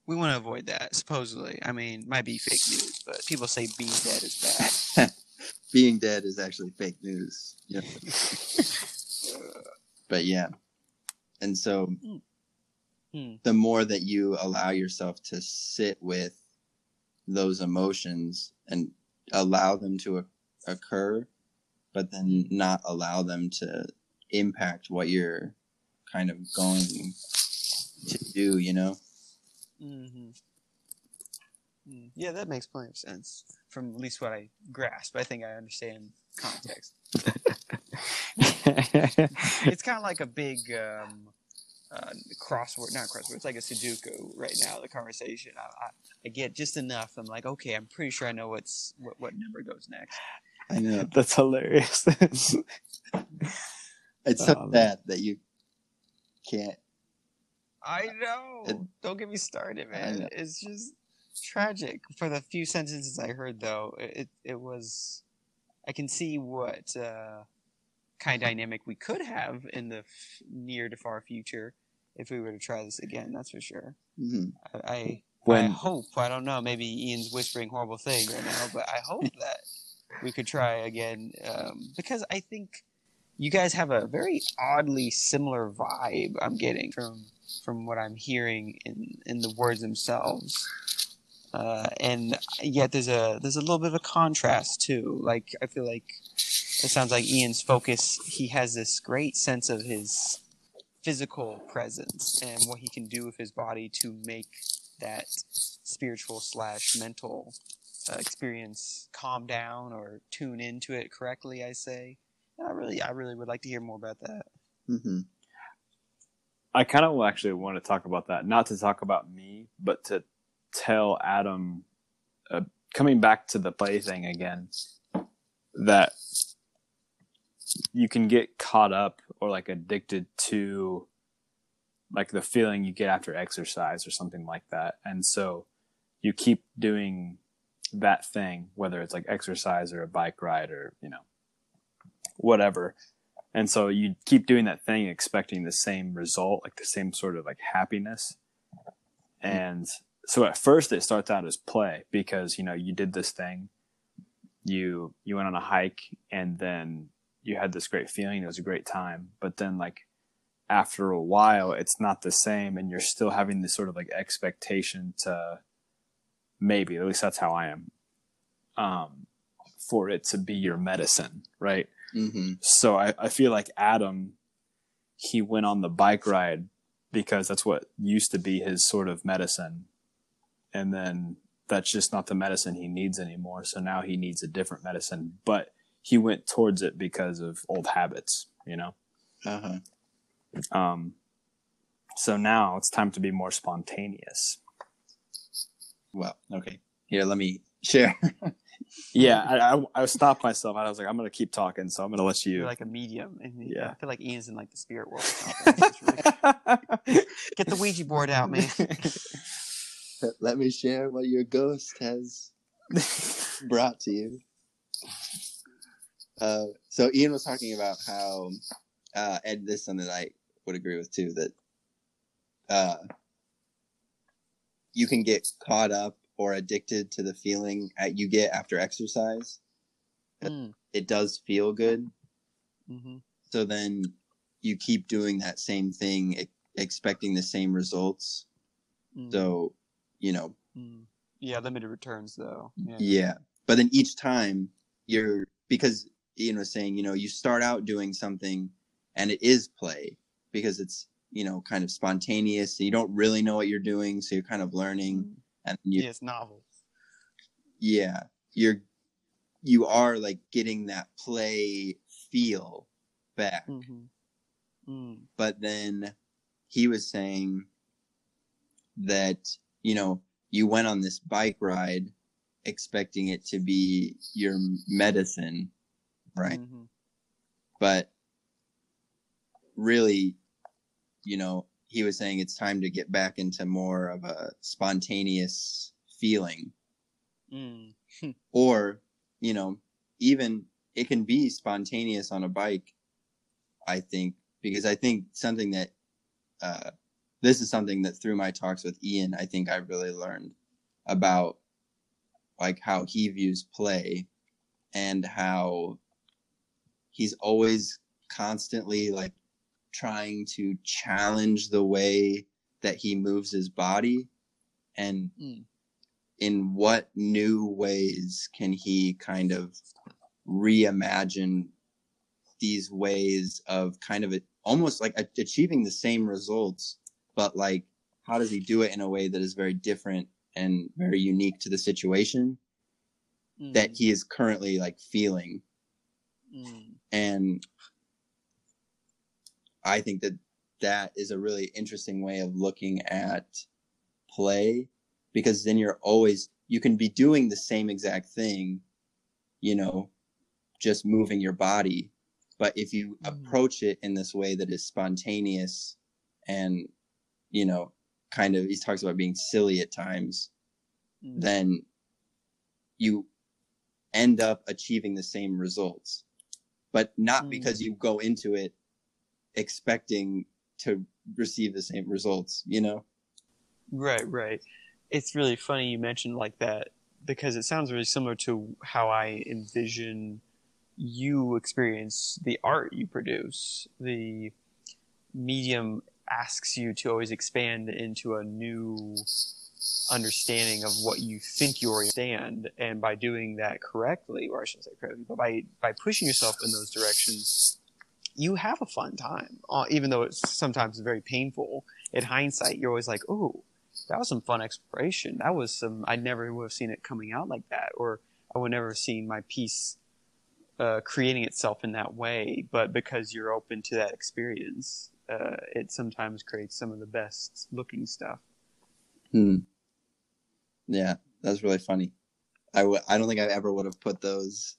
we want to avoid that. Supposedly, I mean, might be fake news, but people say being dead is bad. *laughs* being dead is actually fake news yeah. *laughs* but yeah and so Hmm. the more that you allow yourself to sit with those emotions and allow them to occur but then not allow them to impact what you're kind of going to do you know hmm Mm. Yeah, that makes plenty of sense. From at least what I grasp, I think I understand context. *laughs* It's kind of like a big um, uh, crossword, not crossword. It's like a Sudoku right now. The conversation, I, I, I get just enough. I'm like, okay, I'm pretty sure I know what's what, what number goes next. i know That's hilarious. *laughs* it's so Um, sad that you can't I *laughs* know. It- Don't get me started, man. It's just tragic. For the few sentences I heard, though, it it was. I can see what uh, kind of dynamic we could have in the f- near to far future if we were to try this again. That's for sure. mhm. I, I, I hope. I don't know. Maybe Ian's whispering horrible things right now, but I hope *laughs* that we could try again um, because I think you guys have a very oddly similar vibe. I'm getting from from what I'm hearing in in the words themselves. Uh, and yet there's a there's a little bit of a contrast too. Like I feel like it sounds like Ian's focus. He has this great sense of his physical presence and what he can do with his body to make that spiritual slash mental uh, experience calm down or tune into it correctly. I say. And I really, I really would like to hear more about that. Mhm. I kind of actually want to talk about that, not to talk about me, but to tell Adam, uh, coming back to the play thing again, that you can get caught up or like addicted to like the feeling you get after exercise or something like that. And so you keep doing that thing, whether it's like exercise or a bike ride or, you know, whatever. And so you keep doing that thing expecting the same result, like the same sort of like happiness. And so at first it starts out as play because, you know, you did this thing, you you went on a hike and then you had this great feeling, it was a great time. But then like after a while it's not the same and you're still having this sort of like expectation to maybe, at least that's how I am. Um for it to be your medicine, right? Mhm. So I, I feel like Adam, he went on the bike ride because that's what used to be his sort of medicine. And then that's just not the medicine he needs anymore. So now he needs a different medicine, but he went towards it because of old habits, you know? Uh-huh. Um, so now it's time to be more spontaneous. Well, okay. Here, let me share. *laughs* Yeah, I, I, I stopped myself. I was like, I'm going to keep talking. So I'm going to let you. You're like a medium, and Yeah. I feel like Ian's in like the spirit world. or something. It's really- *laughs* Get the Ouija board out, man. *laughs* let me share what your ghost has brought to you. Uh, so Ian was talking about how, uh, and this is something I would agree with too, that uh, you can get caught up or addicted to the feeling that you get after exercise. Mm, It does feel good, mhm. so then you keep doing that same thing, e- expecting the same results. Mm. So you know, Mm. Yeah, limited returns though. Yeah. yeah. But then each time you're because Ian was saying, you know, you start out doing something and it is play because it's, you know, kind of spontaneous. You don't really know what you're doing, so you're kind of learning Mm. And you Yeah, it's novel. yeah, you're you are like getting that play feel back. Mm-hmm. Mm. But then he was saying that, you know, you went on this bike ride expecting it to be your medicine, right? Mhm. But really, you know, he was saying it's time to get back into more of a spontaneous feeling. Mm. *laughs* Or, you know, even it can be spontaneous on a bike, I think, because I think something that, uh, this is something that through my talks with Ian, I think I really learned about like how he views play and how he's always constantly like trying to challenge the way that he moves his body and Mm. in what new ways can he kind of reimagine these ways of kind of almost like a- achieving the same results but like how does he do it in a way that is very different and very unique to the situation Mm. that he is currently like feeling Mm. and i think that that is a really interesting way of looking at play because then you're always you can be doing the same exact thing you know just moving your body but if you Mhm. approach it in this way that is spontaneous and you know kind of he talks about being silly at times Mm. then you end up achieving the same results but not Mm. because you go into it expecting to receive the same results you know Right, right. It's really funny you mentioned like that because it sounds really similar to how I envision you experience the art you produce. The medium asks you to always expand into a new understanding of what you think you understand, and by doing that correctly, or I shouldn't say correctly, but by by pushing yourself in those directions, you have a fun time, uh, even though it's sometimes very painful. In hindsight, you're always like, "Oh, that was some fun exploration. That was some. I never would have seen it coming out like that, or I would never have seen my piece uh, creating itself in that way. But because you're open to that experience, uh, it sometimes creates some of the best looking stuff. hmm. yeah that's really funny I w- I don't think i ever would have put those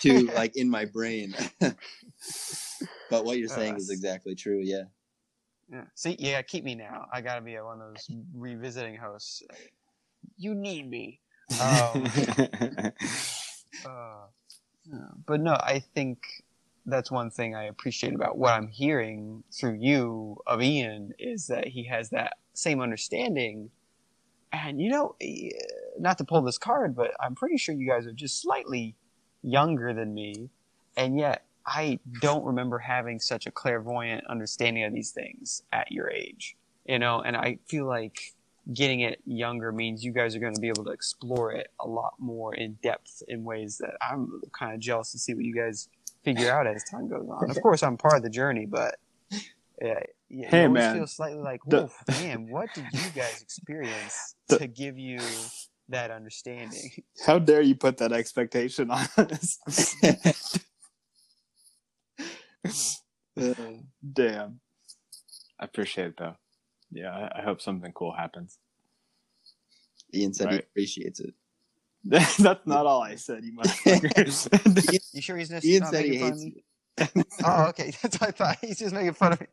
two *laughs* like in my brain *laughs* but what you're saying is Uh, exactly true yeah Yeah. See, yeah, keep me now. I gotta be one of those revisiting hosts. You need me. Um, *laughs* Uh, yeah. But no, I think that's one thing I appreciate about what I'm hearing through you of Ian is that he has that same understanding. And you know, eh, not to pull this card, but I'm pretty sure you guys are just slightly younger than me, and yet I don't remember having such a clairvoyant understanding of these things at your age. You know, and I feel like getting it younger means you guys are going to be able to explore it a lot more in depth in ways that I'm kind of jealous to see what you guys figure out as time goes on. Of course, I'm part of the journey, but yeah, yeah Hey, you always man. feel slightly like, The- man, what did you guys experience *laughs* The- to give you that understanding? *laughs* How dare you put that expectation on us? *laughs* Damn. I appreciate it though. Yeah, I, I hope something cool happens. ian said he appreciates it *laughs* That's not all I said, you motherfucker. You sure he's just ian not said he making fun of hates me? Oh, okay. That's what I thought. He's just making fun of me.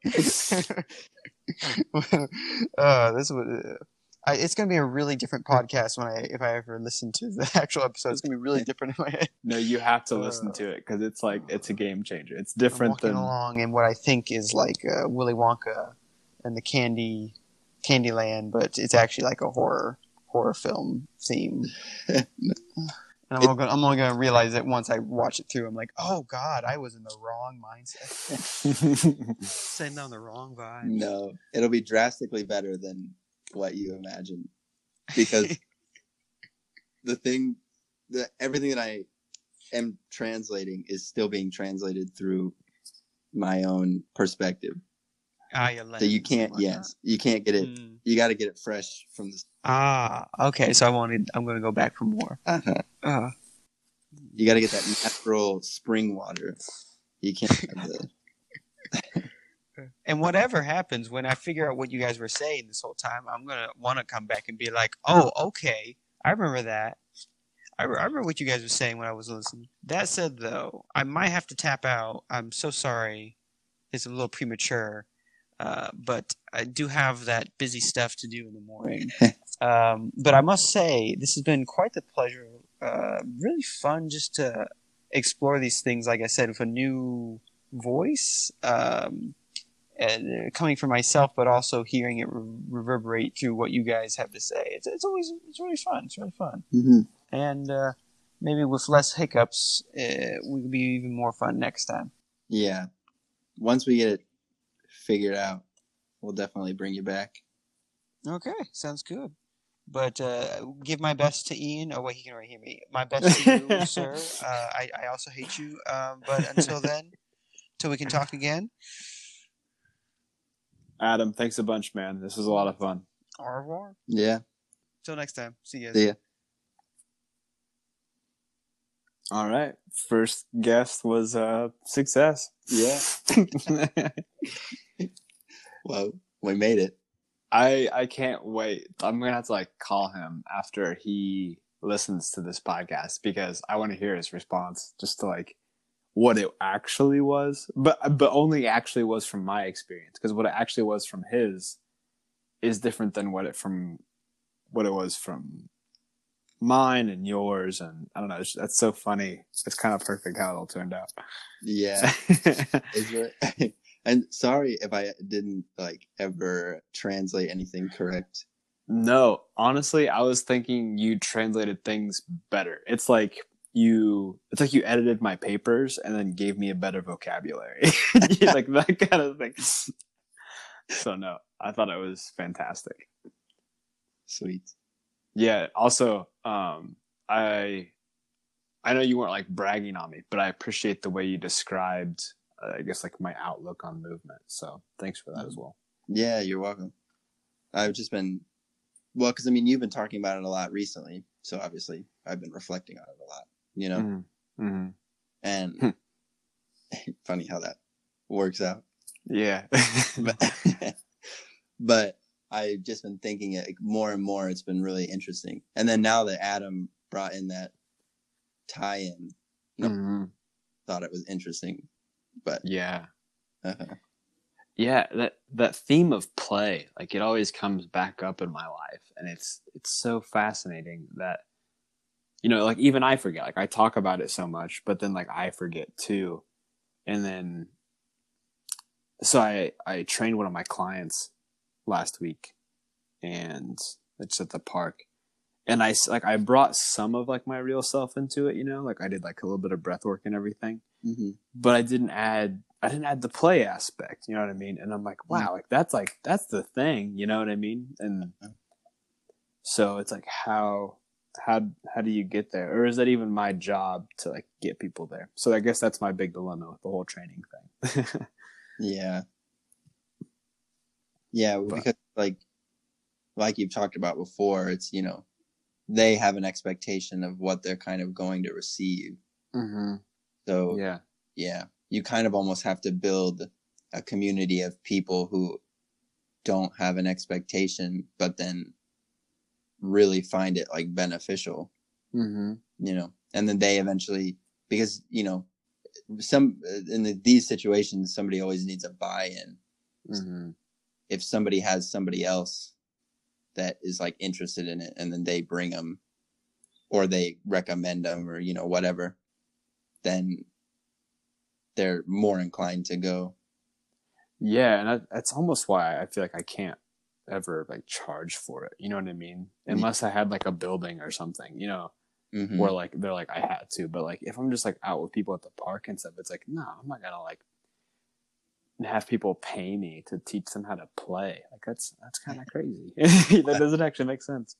uh, this was. Uh, I, it's going to be a really different podcast when I, if I ever listen to the *laughs* actual episode. It's going to be really different in my head. no, you have to listen Uh, to it because it's like it's a game changer. It's I'm different walking than along in what I think is like uh, Willy Wonka and the Candy Candyland, but it's actually like a horror horror film theme. *laughs* and I'm only, gonna, I'm only gonna realize it once I watch it through. I'm like, oh god, I was in the wrong mindset, *laughs* sending down the wrong vibe. no it'll be drastically better than what you imagine because *laughs* the thing the everything that I am translating is still being translated through my own perspective. ah, your So you can't yes, you can't get it Mm. you got to get it fresh from the Ah, okay. So I wanted. I'm gonna go back for more. uh-huh. Uh, You got to get that natural spring water. You can't have *laughs* and whatever happens when I figure out what you guys were saying this whole time, I'm gonna want to come back and be like, "Oh, okay, I remember that. I, re- I remember what you guys were saying when I was listening." That said, though, I might have to tap out. I'm so sorry. It's a little premature, uh, but I do have that busy stuff to do in the morning. *laughs* um, but I must say, this has been quite the pleasure. Uh, really fun just to explore these things. Like I said, with a new voice. Um, uh, coming from myself, but also hearing it re- reverberate through what you guys have to say. It's, it's always it's really fun. It's really fun, Mhm. and uh, maybe with less hiccups, uh, will be even more fun next time. Yeah. Once we get it figured out, we'll definitely bring you back. Okay, sounds good. But uh, give my best to Ian. Oh wait, he can already hear me. My best to you, *laughs* sir. Uh, I I also hate you. Um, but until then, till we can talk again. Adam, thanks a bunch, man. This was a lot of fun. Au revoir. Yeah. Till next time. See you. guys. See ya. All right. First guest was uh success. Yeah. *laughs* Well, we made it. I I can't wait. I'm gonna have to like call him after he listens to this podcast because I want to hear his response just to like what it actually was, but but only actually was from my experience because what it actually was from his is different than what it from what it was from mine and yours and I don't know. It's, that's so funny. It's kind of perfect how it all turned out. Yeah. *laughs* *laughs* And sorry if I didn't like ever translate anything correct. No, honestly, I was thinking you translated things better. It's like you it's like you edited my papers and then gave me a better vocabulary. *laughs* *laughs* like that kind of thing. So no, I thought it was fantastic. Sweet. Yeah, also um I I know you weren't like bragging on me, but I appreciate the way you described uh, I guess like my outlook on movement. So, thanks for that as well. Yeah, you're welcome. I've just been, well, because I mean, you've been talking about it a lot recently, so obviously I've been reflecting on it a lot, you know. Mhm. Mhm. And *laughs* funny how that works out. Yeah. *laughs* But, *laughs* but I've just been thinking it more and more. It's been really interesting. And then now that Adam brought in that tie-in, No. Mhm. thought it was interesting. But Yeah. uh, yeah that that theme of play like it always comes back up in my life and it's it's so fascinating that you know like even i forget like i talk about it so much but then like i forget too and then so i i trained one of my clients last week and it's at the park and I like i brought some of like my real self into it you know like i did like a little bit of breath work and everything mhm. but I didn't add I didn't add the play aspect, you know what I mean? And I'm like, wow, like that's like that's the thing, you know what I mean? And so it's like how how how do you get there? Or is that even my job to like get people there? So I guess that's my big dilemma with the whole training thing. *laughs* Yeah. Yeah, But- because like like you've talked about before, it's you know, they have an expectation of what they're kind of going to receive. mm-hmm. So Yeah. yeah, you kind of almost have to build a community of people who don't have an expectation, but then really find it like beneficial, Mm-hmm. you know, and then they eventually, because, you know, some in the, these situations, somebody always needs a buy-in. Mm-hmm. If somebody has somebody else that is like interested in it and then they bring them or they recommend them or, you know, whatever, then they're more inclined to go. Yeah, and that, that's almost why I feel like I can't ever like charge for it. You know what I mean? Unless I had like a building or something, you know. Mhm. where like they're like I had to, but like if I'm just like out with people at the park and stuff, it's like no, I'm not gonna like have people pay me to teach them how to play. Like that's that's kind of *laughs* crazy. *laughs* that doesn't actually make sense.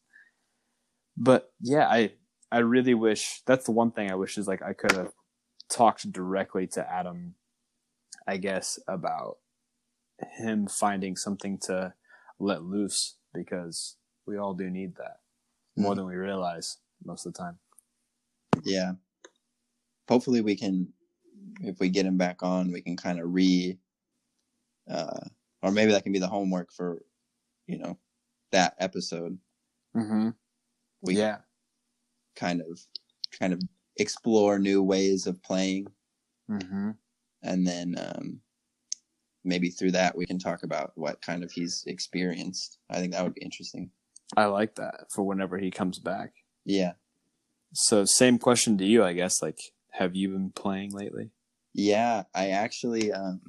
but yeah, I I really wish that's the one thing I wish is like I could have talked directly to Adam, I guess, about him finding something to let loose because we all do need that more Mhm. than we realize most of the time. Yeah. Hopefully we can if we get him back on, we can kind of re uh or maybe that can be the homework for you know that episode. Mm-hmm. We yeah, kind of kind of explore new ways of playing mm-hmm. and then um maybe through that we can talk about what kind of he's experienced. I think that would be interesting. I like that for whenever he comes back. Yeah. So, same question to you, I guess. Like, have you been playing lately? Yeah, I actually, um,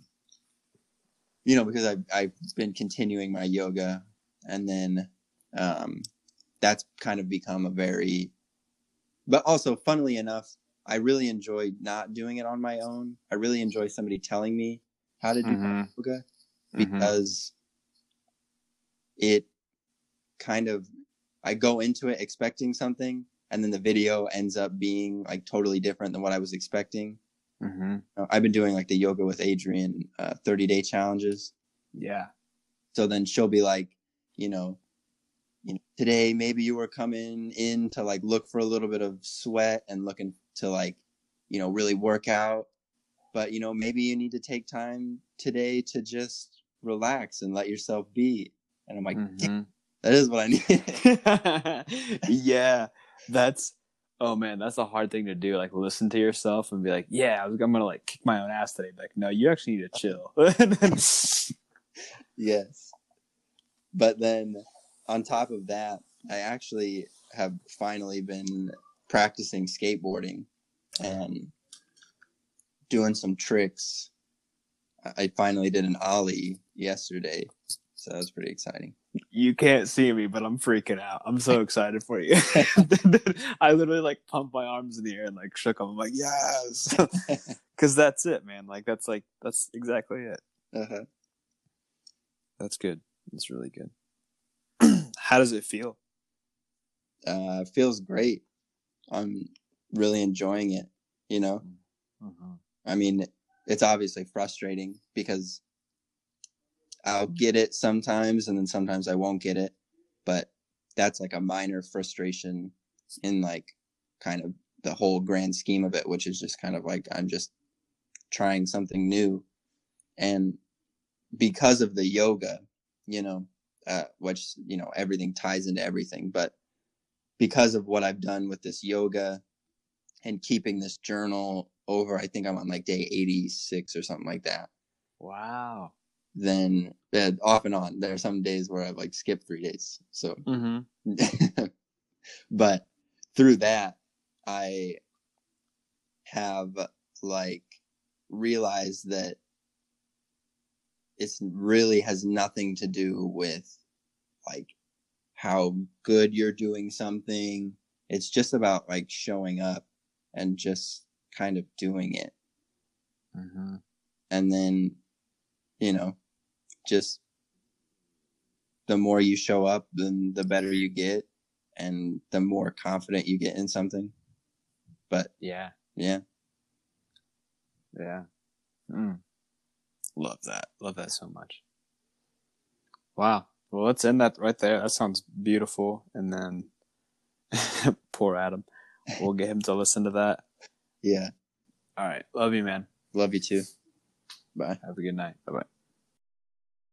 you know, because I've I've been continuing my yoga, and then um, that's kind of become a very, but also, funnily enough, I really enjoy not doing it on my own. I really enjoy somebody telling me how to do Mhm. yoga Mm-hmm. because it kind of I go into it expecting something, and then the video ends up being like totally different than what I was expecting. Mm-hmm. I've been doing like the yoga with Adriene uh, 30 day challenges. Yeah. So then she'll be like, you know, you know, today maybe you were coming in to like look for a little bit of sweat and looking to like, you know, really work out. But you know, maybe you need to take time today to just relax and let yourself be. And I'm like, Mhm. that is what I need. *laughs* yeah, that's oh man, that's a hard thing to do. Like listen to yourself and be like, yeah, I was, I'm gonna like kick my own ass today. Like, no, you actually need to chill. *laughs* Yes. But then on top of that, I actually have finally been practicing skateboarding and doing some tricks. I- finally did an ollie yesterday, so that was pretty exciting. you can't see me, but I'm freaking out. I'm so *laughs* excited for you. *laughs* I literally like pumped my arms in the air and like shook them. I'm like, yes, *laughs* because that's it, man. Like that's like that's exactly it. uh-huh. That's good. That's really good. *clears throat* How does it feel? Uh, feels great. I'm really enjoying it. You know, I mean, it's obviously frustrating because I'll get it sometimes and then sometimes I won't get it. But that's like a minor frustration in like kind of the whole grand scheme of it, which is just kind of like I'm just trying something new. And because of the yoga, you know, uh, which, you know, everything ties into everything, but because of what I've done with this yoga and keeping this journal over, I think I'm on like day 86 or something like that. Wow. Then uh, off and on, there are some days where I've like skipped three days. So, Mm-hmm. *laughs* but through that, I have like realized that it's really has nothing to do with like how good you're doing something. It's just about like showing up and just kind of doing it. Mm-hmm. And then, you know, just the more you show up, then the better you get and the more confident you get in something. But Yeah. yeah, Yeah. Mm. Love that. Love that so much. Wow. Well, let's end that right there. That sounds beautiful. And then *laughs* poor Adam. We'll get him to listen to that. Yeah. All right. Love you, man. Love you too. Bye. Have a good night. Bye bye.